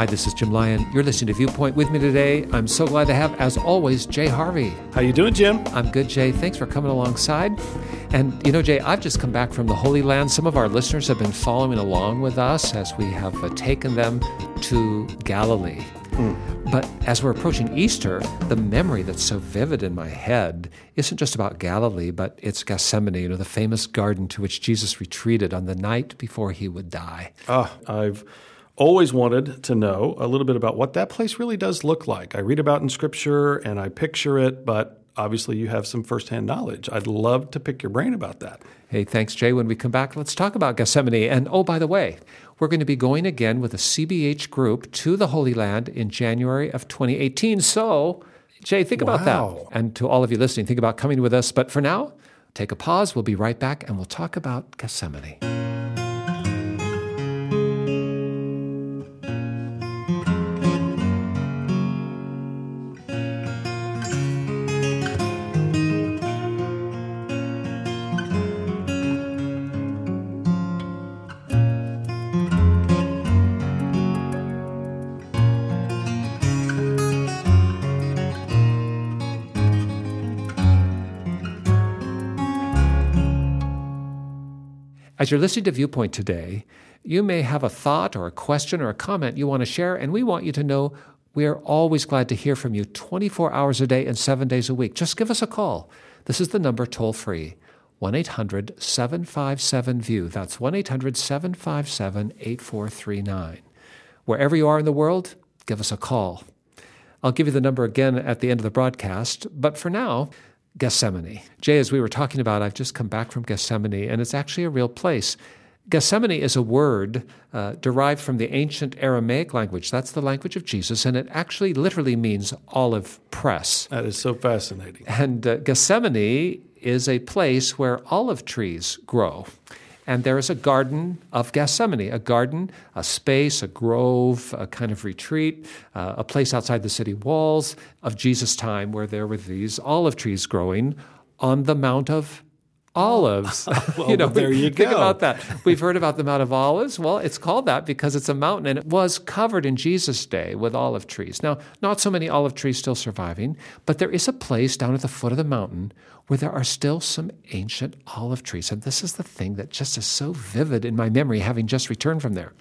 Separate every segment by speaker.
Speaker 1: Hi, this is Jim Lyon. You're listening to Viewpoint with me today. I'm so glad to have, as always, Jay Harvey.
Speaker 2: How you doing, Jim?
Speaker 1: I'm good, Jay. Thanks for coming alongside. And you know, Jay, I've just come back from the Holy Land. Some of our listeners have been following along with us as we have uh, taken them to Galilee. Mm. But as we're approaching Easter, the memory that's so vivid in my head isn't just about Galilee, but it's Gethsemane, you know, the famous garden to which Jesus retreated on the night before he would die.
Speaker 2: Ah, I've always wanted to know a little bit about what that place really does look like. I read about in scripture and I picture it, but obviously you have some firsthand knowledge. I'd love to pick your brain about that.
Speaker 1: Hey, thanks, Jay. When we come back, let's talk about Gethsemane. And oh, by the way, we're going to be going again with a CBH group to the Holy Land in January of 2018. So, Jay, think wow. about that. And to all of you listening, think about coming with us. But for now, take a pause. We'll be right back and we'll talk about Gethsemane. As you're listening to Viewpoint today, you may have a thought or a question or a comment you want to share, and we want you to know we are always glad to hear from you 24 hours a day and seven days a week. Just give us a call. This is the number toll free 1 800 757 VIEW. That's 1 800 757 8439. Wherever you are in the world, give us a call. I'll give you the number again at the end of the broadcast, but for now, Gethsemane. Jay, as we were talking about, I've just come back from Gethsemane, and it's actually a real place. Gethsemane is a word uh, derived from the ancient Aramaic language. That's the language of Jesus, and it actually literally means olive press.
Speaker 2: That is so fascinating.
Speaker 1: And uh, Gethsemane is a place where olive trees grow and there is a garden of Gethsemane, a garden, a space, a grove, a kind of retreat, uh, a place outside the city walls of Jesus' time where there were these olive trees growing on the Mount of olives.
Speaker 2: well, you know, there you
Speaker 1: think
Speaker 2: go.
Speaker 1: Think about that. We've heard about the Mount of Olives. Well, it's called that because it's a mountain and it was covered in Jesus' day with olive trees. Now, not so many olive trees still surviving, but there is a place down at the foot of the mountain where there are still some ancient olive trees. And this is the thing that just is so vivid in my memory, having just returned from there.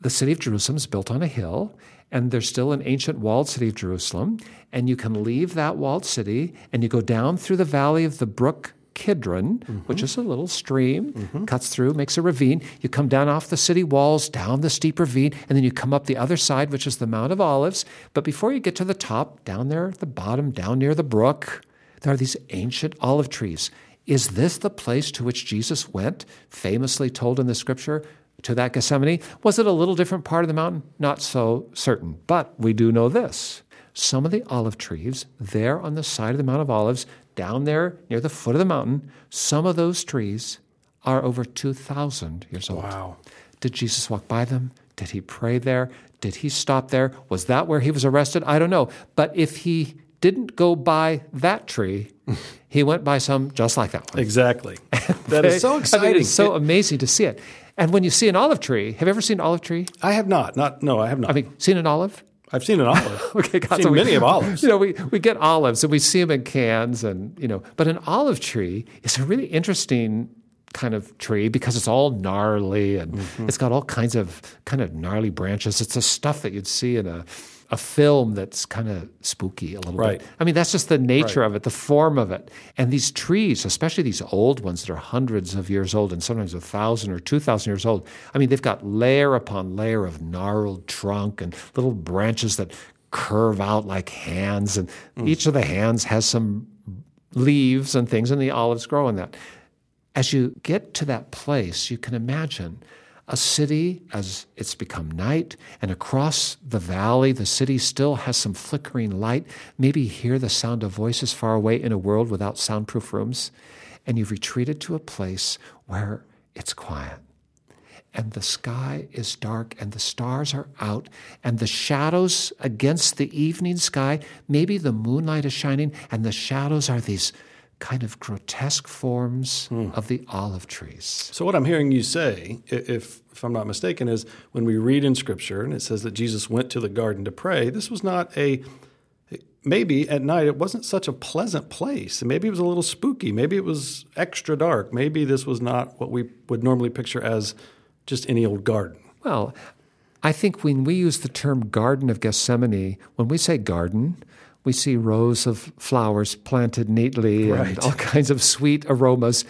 Speaker 1: The city of Jerusalem is built on a hill, and there's still an ancient walled city of Jerusalem. And you can leave that walled city and you go down through the valley of the brook Kidron, mm-hmm. which is a little stream, mm-hmm. cuts through, makes a ravine. You come down off the city walls, down the steep ravine, and then you come up the other side, which is the Mount of Olives. But before you get to the top, down there at the bottom, down near the brook, there are these ancient olive trees. Is this the place to which Jesus went, famously told in the scripture, to that Gethsemane? Was it a little different part of the mountain? Not so certain. But we do know this. Some of the olive trees there on the side of the Mount of Olives down there near the foot of the mountain, some of those trees are over 2,000 years old.
Speaker 2: Wow.
Speaker 1: Did Jesus walk by them? Did he pray there? Did he stop there? Was that where he was arrested? I don't know. But if he didn't go by that tree, he went by some just like that one.
Speaker 2: Exactly. that is so exciting.
Speaker 1: I mean, it's so amazing to see it. And when you see an olive tree, have you ever seen an olive tree?
Speaker 2: I have not. Not no, I have not.
Speaker 1: I mean, seen an olive?
Speaker 2: I've seen an olive.
Speaker 1: okay, God,
Speaker 2: I've seen so we, many of olives.
Speaker 1: You know, we, we get olives and we see them in cans, and you know, but an olive tree is a really interesting kind of tree because it's all gnarly and mm-hmm. it's got all kinds of kind of gnarly branches. It's the stuff that you'd see in a a film that's kind of spooky a little
Speaker 2: right.
Speaker 1: bit. I mean, that's just the nature right. of it, the form of it. And these trees, especially these old ones that are hundreds of years old and sometimes a thousand or two thousand years old, I mean, they've got layer upon layer of gnarled trunk and little branches that curve out like hands. And mm. each of the hands has some leaves and things, and the olives grow in that. As you get to that place, you can imagine a city as it's become night, and across the valley, the city still has some flickering light. Maybe you hear the sound of voices far away in a world without soundproof rooms, and you've retreated to a place where it's quiet. And the sky is dark, and the stars are out, and the shadows against the evening sky, maybe the moonlight is shining, and the shadows are these kind of grotesque forms hmm. of the olive trees.
Speaker 2: So what I'm hearing you say, if if I'm not mistaken, is when we read in Scripture and it says that Jesus went to the garden to pray, this was not a maybe at night it wasn't such a pleasant place. Maybe it was a little spooky. Maybe it was extra dark. Maybe this was not what we would normally picture as just any old garden.
Speaker 1: Well, I think when we use the term Garden of Gethsemane, when we say garden, we see rows of flowers planted neatly and all kinds of sweet aromas.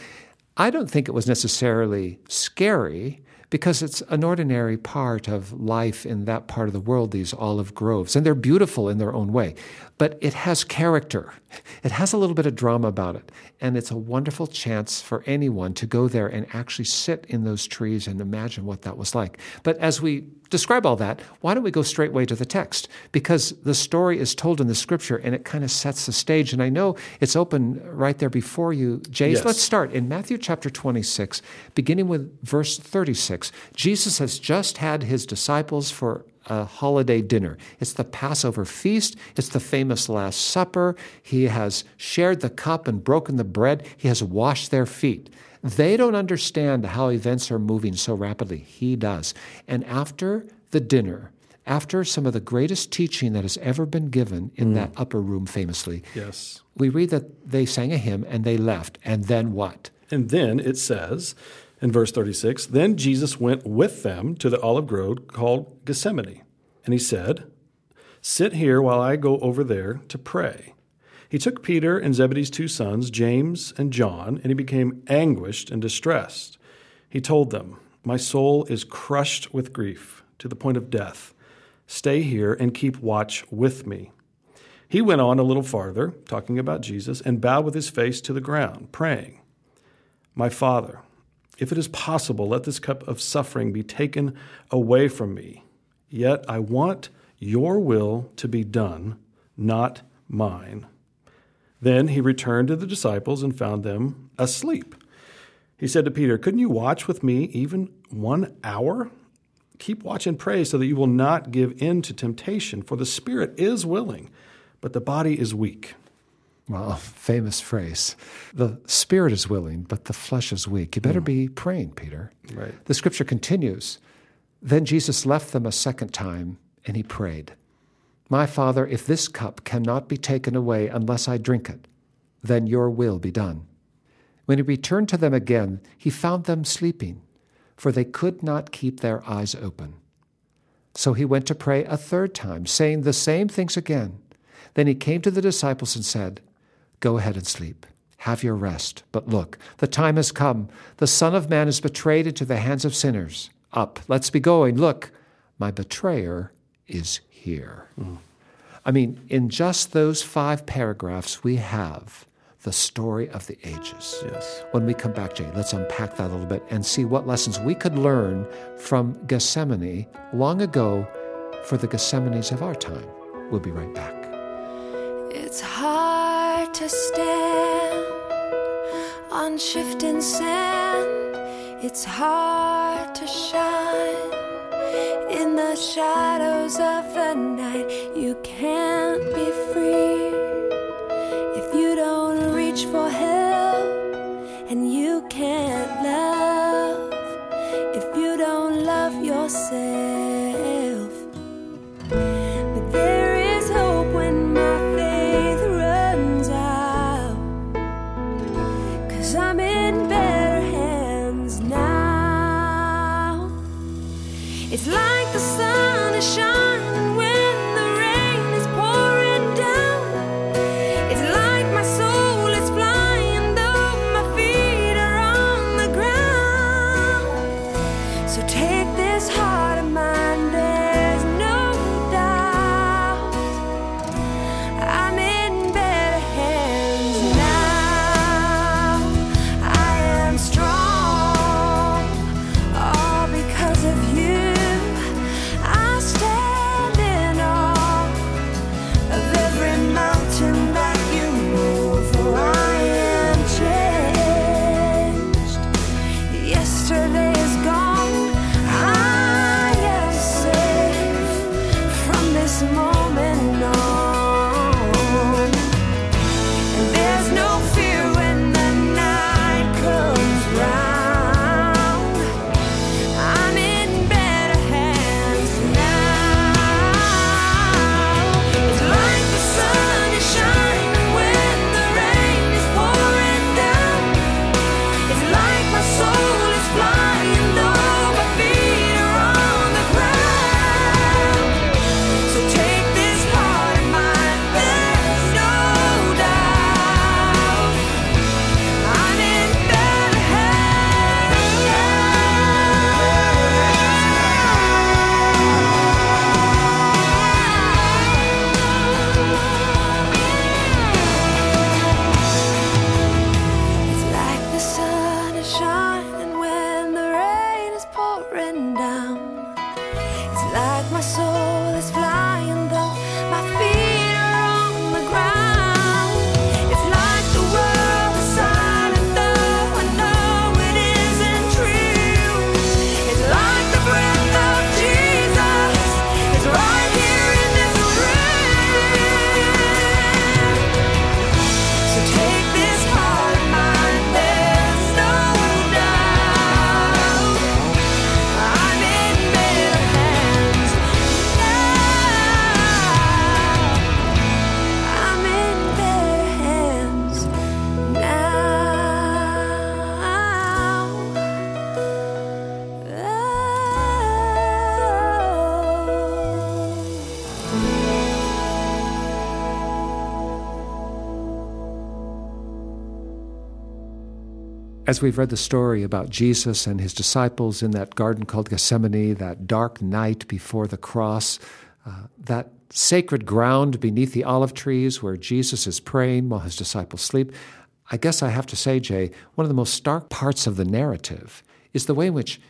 Speaker 1: I don't think it was necessarily scary because it's an ordinary part of life in that part of the world, these olive groves. And they're beautiful in their own way. But it has character, it has a little bit of drama about it. And it's a wonderful chance for anyone to go there and actually sit in those trees and imagine what that was like. But as we describe all that, why don't we go straightway to the text? Because the story is told in the scripture and it kind of sets the stage. And I know it's open right there before you, Jace.
Speaker 2: Yes.
Speaker 1: Let's start in Matthew chapter 26, beginning with verse 36. Jesus has just had his disciples for a holiday dinner. It's the Passover feast, it's the famous Last Supper. He has shared the cup and broken the bread, he has washed their feet. They don't understand how events are moving so rapidly. He does. And after the dinner, after some of the greatest teaching that has ever been given in mm. that upper room, famously,
Speaker 2: Yes.
Speaker 1: we read that they sang a hymn and they left. And then what?
Speaker 2: And then it says in verse 36 Then Jesus went with them to the olive grove called Gethsemane. And he said, Sit here while I go over there to pray. He took Peter and Zebedee's two sons, James and John, and he became anguished and distressed. He told them, My soul is crushed with grief to the point of death. Stay here and keep watch with me. He went on a little farther, talking about Jesus, and bowed with his face to the ground, praying. My Father, if it is possible, let this cup of suffering be taken away from me. Yet I want your will to be done, not mine. Then he returned to the disciples and found them asleep. He said to Peter, Couldn't you watch with me even one hour? Keep watch and pray so that you will not give in to temptation, for the spirit is willing, but the body is weak.
Speaker 1: Well, famous phrase. The spirit is willing, but the flesh is weak. You better be hmm. praying, Peter.
Speaker 2: Right.
Speaker 1: The scripture continues. Then Jesus left them a second time, and he prayed, My Father, if this cup cannot be taken away unless I drink it, then your will be done. When he returned to them again, he found them sleeping, for they could not keep their eyes open. So he went to pray a third time, saying the same things again. Then he came to the disciples and said, Go ahead and sleep. Have your rest. But look, the time has come. The Son of Man is betrayed into the hands of sinners. Up, let's be going. Look, my betrayer is here. I mean, in just those five paragraphs, we have the story of the ages.
Speaker 2: Yes.
Speaker 1: When we come back, Jay, let's unpack that a little bit and see what lessons we could learn from Gethsemane long ago for the Gethsemanes of our time. We'll be right back.
Speaker 3: It's hard to stand on shifting sand. It's hard to shine in the shadows of the night. You can't be
Speaker 1: As we've read the story about Jesus and his disciples in that garden called Gethsemane, that dark night before the cross, uh, that sacred ground beneath the olive trees where Jesus is praying while his disciples sleep, I guess I have to say, Jay, one of the most stark parts of the narrative is the way in which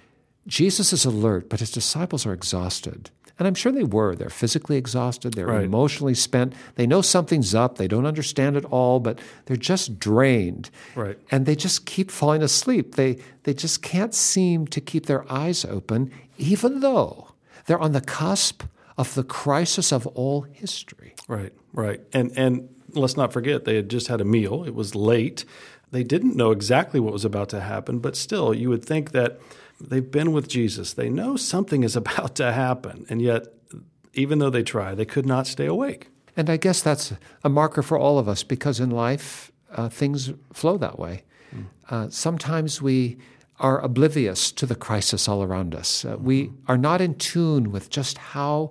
Speaker 1: Jesus is alert, but his disciples are exhausted. And I'm sure they were. They're physically exhausted, they're
Speaker 2: Right.
Speaker 1: emotionally spent. They know something's up, they don't understand it all, but they're just drained.
Speaker 2: Right.
Speaker 1: And they just keep falling asleep. They, they just can't seem to keep their eyes open, even though they're on the cusp of the crisis of all history.
Speaker 2: Right, right. And and let's not forget they had just had a meal. It was late. They didn't know exactly what was about to happen, but still you would think that they've been with Jesus. They know something is about to happen, and yet even though they try, they could not stay awake.
Speaker 1: And I guess that's a marker for all of us because in life, uh, things flow that way. Uh, sometimes we are oblivious to the crisis all around us. Uh, we are not in tune with just how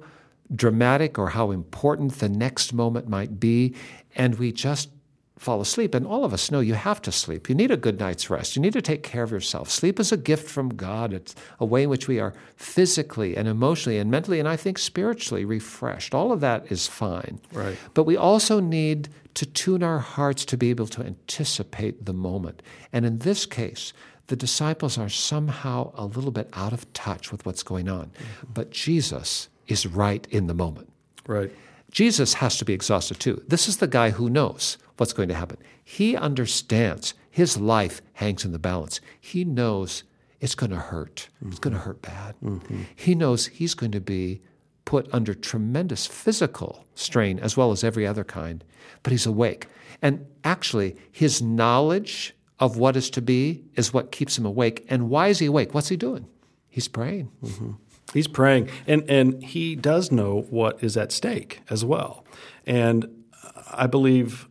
Speaker 1: dramatic or how important the next moment might be, and we just fall asleep. And all of us know you have to sleep. You need a good night's rest. You need to take care of yourself. Sleep is a gift from God. It's a way in which we are physically and emotionally and mentally and I think spiritually refreshed. All of that is fine.
Speaker 2: Right.
Speaker 1: But we also need to tune our hearts to be able to anticipate the moment. And in this case, the disciples are somehow a little bit out of touch with what's going on. Mm-hmm. But Jesus is right in the moment.
Speaker 2: Right.
Speaker 1: Jesus has to be exhausted too. This is the guy who knows what's going to happen. He understands his life hangs in the balance. He knows it's going to hurt. It's going to hurt bad. Mm-hmm. He knows he's going to be put under tremendous physical strain as well as every other kind, but he's awake. And actually, his knowledge of what is to be is what keeps him awake. And why is he awake? What's he doing? He's praying. Mm-hmm.
Speaker 2: He's praying, and and he does know what is at stake as well. And I believe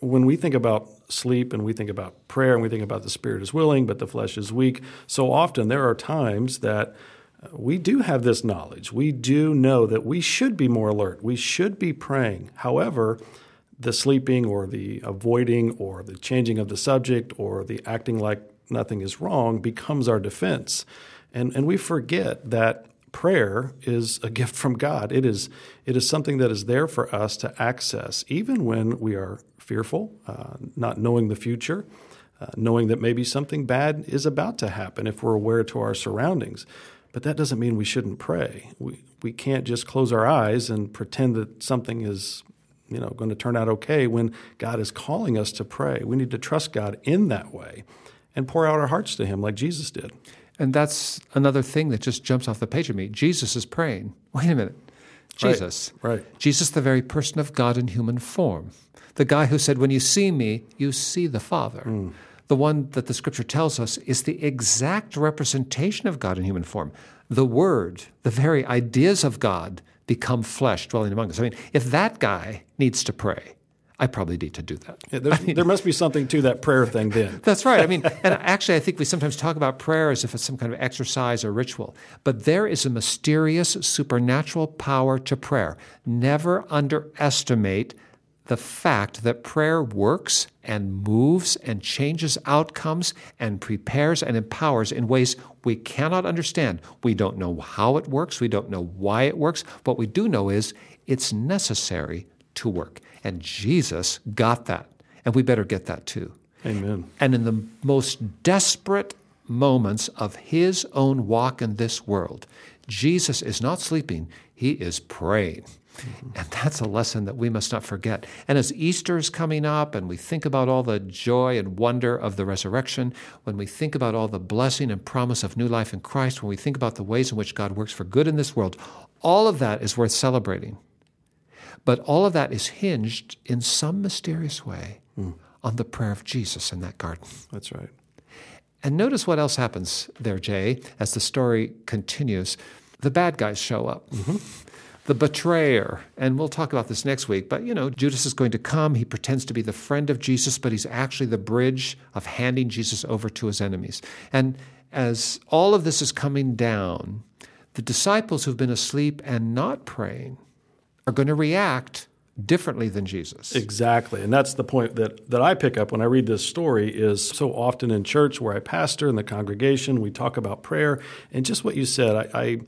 Speaker 2: when we think about sleep and we think about prayer and we think about the spirit is willing but the flesh is weak, so often there are times that we do have this knowledge. We do know that we should be more alert. We should be praying. However, the sleeping or the avoiding or the changing of the subject or the acting like nothing is wrong becomes our defense. And, and we forget that prayer is a gift from God. It is, it is something that is there for us to access, even when we are fearful, uh, not knowing the future, uh, knowing that maybe something bad is about to happen if we're aware to our surroundings. But that doesn't mean we shouldn't pray. We, we can't just close our eyes and pretend that something is you know going to turn out okay when God is calling us to pray. We need to trust God in that way and pour out our hearts to him like Jesus did.
Speaker 1: And that's another thing that just jumps off the page of me. Jesus is praying. Wait a minute. Jesus.
Speaker 2: Right.
Speaker 1: Jesus, the very person of God in human form. The guy who said, When you see me, you see the Father. Hmm. The one that the scripture tells us is the exact representation of God in human form. The Word, the very ideas of God become flesh dwelling among us. I mean, if that guy needs to pray, I probably need to do that.
Speaker 2: Yeah, there's- there must be something to that prayer thing then.
Speaker 1: That's right. I mean, and actually, I think we sometimes talk about prayer as if it's some kind of exercise or ritual. But there is a mysterious supernatural power to prayer. Never underestimate the fact that prayer works and moves and changes outcomes and prepares and empowers in ways we cannot understand. We don't know how it works, we don't know why it works. What we do know is it's necessary to work. And Jesus got that. And we better get that too.
Speaker 2: Amen.
Speaker 1: And in the most desperate moments of his own walk in this world, Jesus is not sleeping, he is praying. Mm-hmm. And that's a lesson that we must not forget. And as Easter is coming up and we think about all the joy and wonder of the resurrection, when we think about all the blessing and promise of new life in Christ, when we think about the ways in which God works for good in this world, all of that is worth celebrating. But all of that is hinged in some mysterious way hmm. on the prayer of Jesus in that garden.
Speaker 2: That's right.
Speaker 1: And notice what else happens there, Jay, as the story continues. The bad guys show up. Mm-hmm. The betrayer, and we'll talk about this next week, but you know, Judas is going to come. He pretends to be the friend of Jesus, but he's actually the bridge of handing Jesus over to his enemies. And as all of this is coming down, the disciples who've been asleep and not praying are going to react differently than Jesus.
Speaker 2: Exactly. And that's the point that, that I pick up when I read this story is so often in church where I pastor in the congregation, we talk about prayer. And just what you said, I, I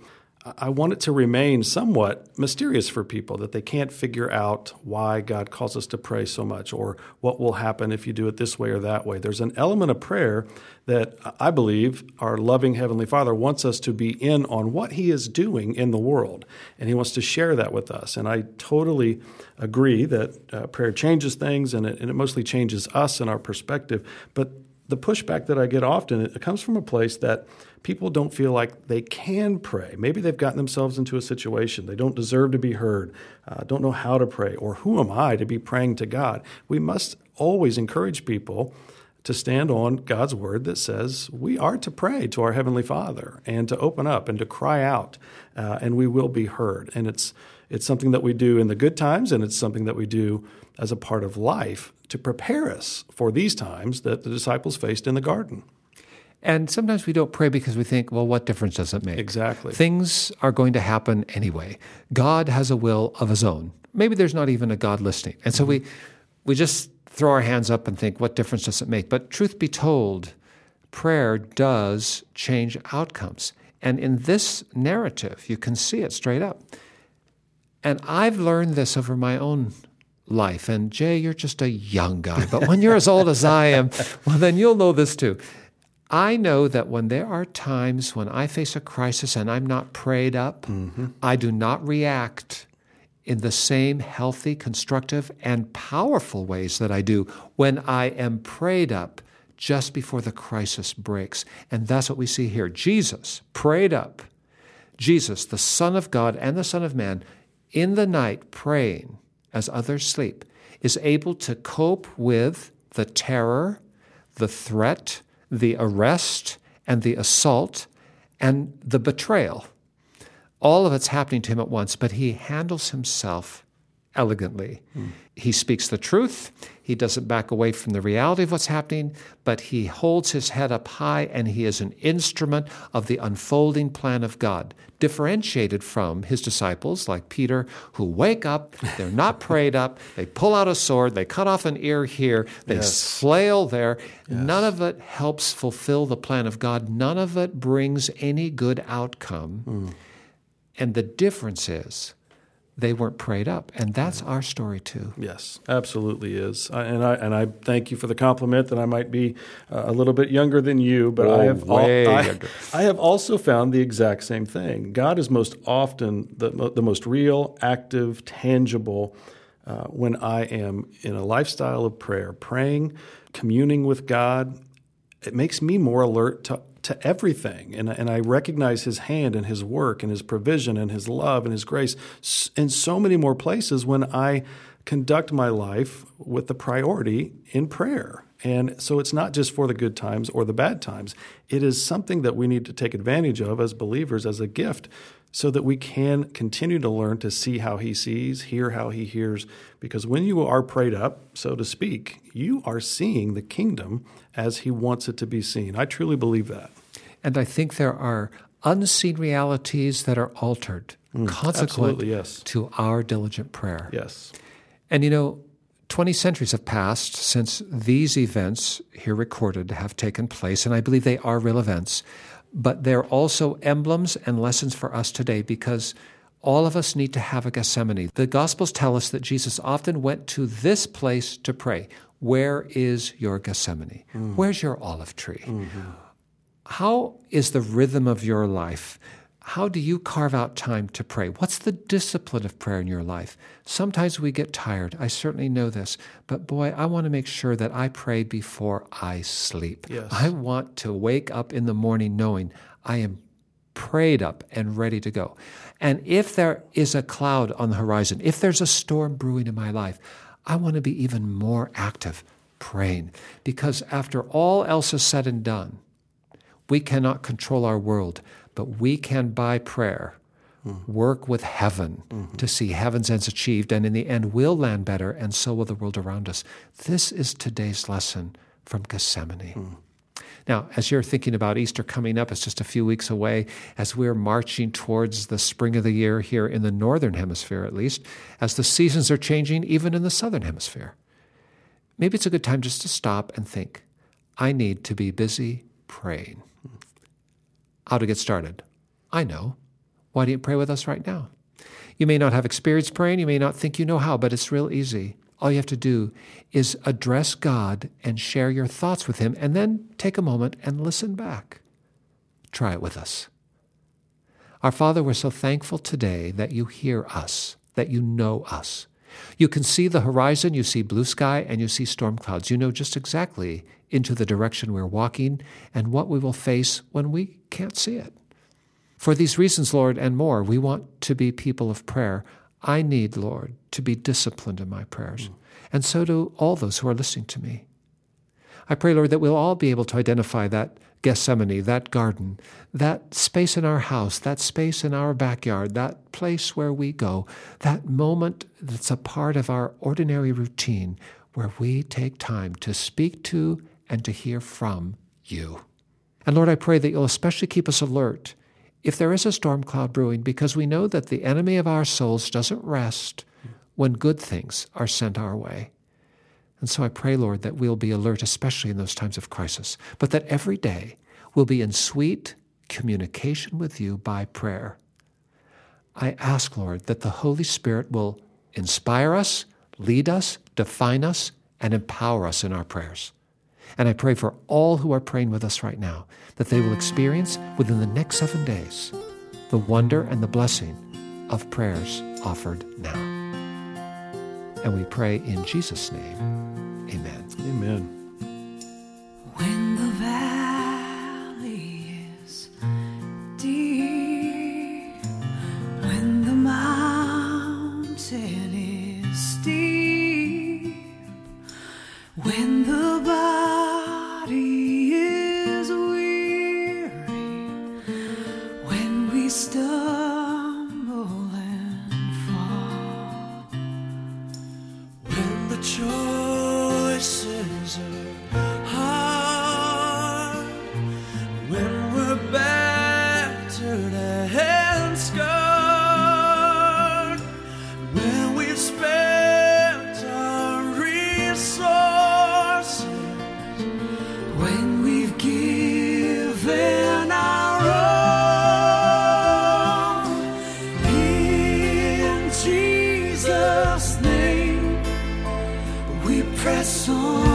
Speaker 2: I want it to remain somewhat mysterious for people that they can't figure out why God calls us to pray so much or what will happen if you do it this way or that way. There's an element of prayer that I believe our loving Heavenly Father wants us to be in on what He is doing in the world, and He wants to share that with us. And I totally agree that uh, prayer changes things and it, and it mostly changes us and our perspective. But the pushback that I get often it comes from a place that people don't feel like they can pray. Maybe they've gotten themselves into a situation they don't deserve to be heard, uh, don't know how to pray, or who am I to be praying to God? We must always encourage people to stand on God's word that says we are to pray to our Heavenly Father and to open up and to cry out, uh, and we will be heard. And it's it's something that we do in the good times, and it's something that we do as a part of life to prepare us for these times that the disciples faced in the garden.
Speaker 1: And sometimes we don't pray because we think, well, what difference does it make?
Speaker 2: Exactly.
Speaker 1: Things are going to happen anyway. God has a will of his own. Maybe there's not even a God listening. And so we we just throw our hands up and think, what difference does it make? But truth be told, prayer does change outcomes. And in this narrative, you can see it straight up. And I've learned this over my own life. And Jay, you're just a young guy, but when you're as old as I am, well, then you'll know this too. I know that when there are times when I face a crisis and I'm not prayed up, mm-hmm. I do not react in the same healthy, constructive, and powerful ways that I do when I am prayed up just before the crisis breaks. And that's what we see here. Jesus prayed up. Jesus, the Son of God and the Son of Man, in the night praying as others sleep, is able to cope with the terror, the threat, the arrest and the assault and the betrayal. All of it's happening to him at once, but he handles himself elegantly. Mm. He speaks the truth. He doesn't back away from the reality of what's happening, but he holds his head up high and he is an instrument of the unfolding plan of God, differentiated from his disciples like Peter, who wake up, they're not prayed up, they pull out a sword, they cut off an ear here, they yes. flail there. Yes. None of it helps fulfill the plan of God, none of it brings any good outcome. Mm. And the difference is, they weren't prayed up, and that's our story too.
Speaker 2: Yes, absolutely is. I, and I and I thank you for the compliment that I might be uh, a little bit younger than you, but oh, I have al-
Speaker 1: I,
Speaker 2: I, have also found the exact same thing. God is most often the the most real, active, tangible. Uh, when I am in a lifestyle of prayer, praying, communing with God, it makes me more alert to to everything. And, and I recognize his hand and his work and his provision and his love and his grace in so many more places when I conduct my life with the priority in prayer. And so it's not just for the good times or the bad times. It is something that we need to take advantage of as believers as a gift so that we can continue to learn to see how he sees, hear how he hears. Because when you are prayed up, so to speak, you are seeing the kingdom as he wants it to be seen. I truly believe that.
Speaker 1: And I think there are unseen realities that are altered, mm, consequent
Speaker 2: yes.
Speaker 1: to our diligent prayer.
Speaker 2: Yes.
Speaker 1: And you know, 20 centuries have passed since these events here recorded have taken place, and I believe they are real events but they're also emblems and lessons for us today because all of us need to have a Gethsemane. The Gospels tell us that Jesus often went to this place to pray. Where is your Gethsemane? Mm. Where's your olive tree? Mm-hmm. How is the rhythm of your life? How do you carve out time to pray? What's the discipline of prayer in your life? Sometimes we get tired. I certainly know this. But boy, I want to make sure that I pray before I sleep.
Speaker 2: Yes.
Speaker 1: I want to wake up in the morning knowing I am prayed up and ready to go. And if there is a cloud on the horizon, if there's a storm brewing in my life, I want to be even more active praying. Because after all else is said and done, we cannot control our world but we can, by prayer, mm-hmm. work with heaven mm-hmm. to see heaven's ends achieved. And in the end, we'll land better, and so will the world around us. This is today's lesson from Gethsemane. Mm. Now, as you're thinking about Easter coming up, it's just a few weeks away, as we're marching towards the spring of the year here in the northern hemisphere, at least, as the seasons are changing, even in the southern hemisphere. Maybe it's a good time just to stop and think I need to be busy praying. How to get started? I know. Why don't you pray with us right now? You may not have experience praying, you may not think you know how, but it's real easy. All you have to do is address God and share your thoughts with Him, and then take a moment and listen back. Try it with us. Our Father, we're so thankful today that you hear us, that you know us. You can see the horizon, you see blue sky, and you see storm clouds. You know just exactly into the direction we're walking and what we will face when we can't see it. For these reasons, Lord, and more, we want to be people of prayer. I need, Lord, to be disciplined in my prayers, mm. and so do all those who are listening to me. I pray, Lord, that we'll all be able to identify that Gethsemane, that garden, that space in our house, that space in our backyard, that place where we go, that moment that's a part of our ordinary routine where we take time to speak to and to hear from you. And Lord, I pray that you'll especially keep us alert if there is a storm cloud brewing, because we know that the enemy of our souls doesn't rest when good things are sent our way. And so I pray, Lord, that we'll be alert, especially in those times of crisis, but that every day we'll be in sweet communication with you by prayer. I ask, Lord, that the Holy Spirit will inspire us, lead us, define us, and empower us in our prayers. And I pray for all who are praying with us right now that they will experience within the next seven days the wonder and the blessing of prayers offered now. And we pray in Jesus' name. Amen.
Speaker 2: Amen.
Speaker 4: corazón.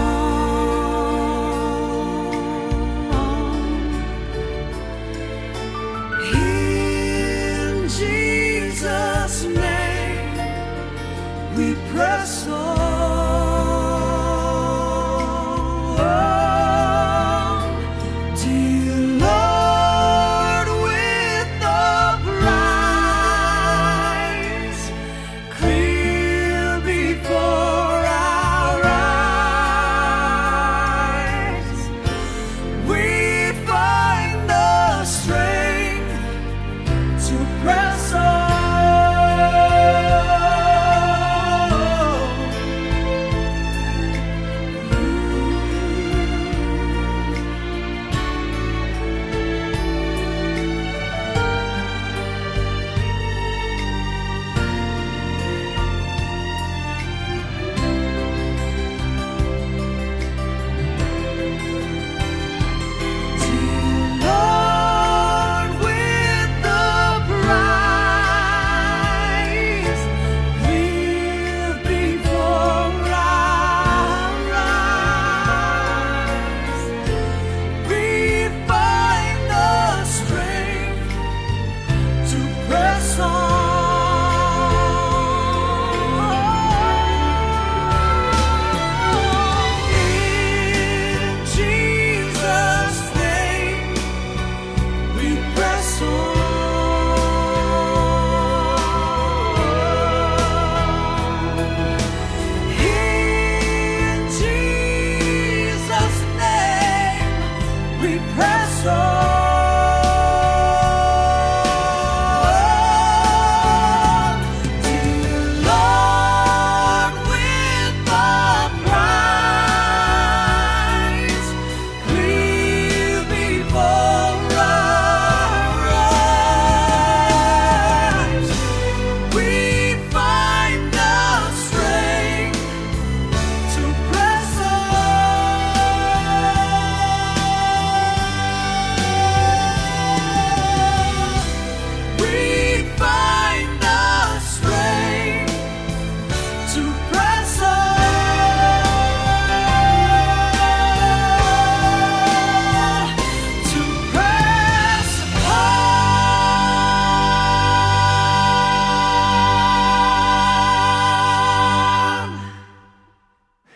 Speaker 4: depresso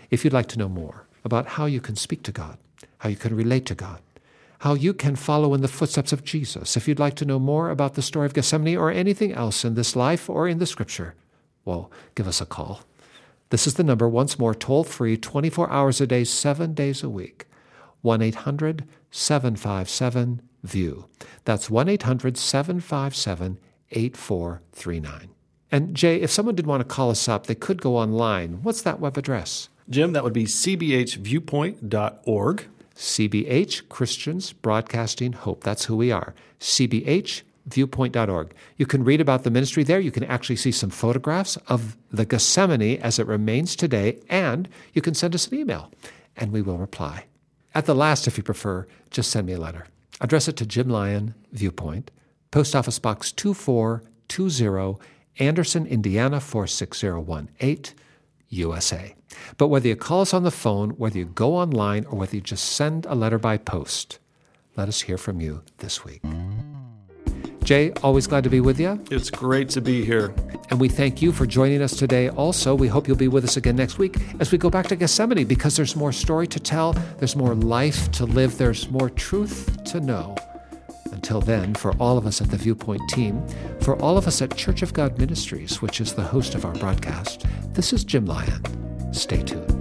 Speaker 1: If you'd like to know more about how you can speak to God, how you can relate to God, how you can follow in the footsteps of Jesus, if you'd like to know more about the story of Gethsemane or anything else in this life or in the scripture, well, give us a call. This is the number, once more, toll free, 24 hours a day, seven days a week. 1 800 757 VIEW. That's 1 800 757 8439. And Jay, if someone did want to call us up, they could go online. What's that web address?
Speaker 2: Jim, that would be cbhviewpoint.org.
Speaker 1: CBH, Christians Broadcasting Hope. That's who we are. CBHviewpoint.org. You can read about the ministry there. You can actually see some photographs of the Gethsemane as it remains today, and you can send us an email, and we will reply. At the last, if you prefer, just send me a letter. Address it to Jim Lyon, Viewpoint, Post Office Box 2420, Anderson, Indiana 46018, USA. But whether you call us on the phone, whether you go online, or whether you just send a letter by post, let us hear from you this week. Jay, always glad to be with you.
Speaker 2: It's great to be here.
Speaker 1: And we thank you for joining us today. Also, we hope you'll be with us again next week as we go back to Gethsemane because there's more story to tell, there's more life to live, there's more truth to know. Until then, for all of us at the Viewpoint team, for all of us at Church of God Ministries, which is the host of our broadcast, this is Jim Lyon. Stay tuned.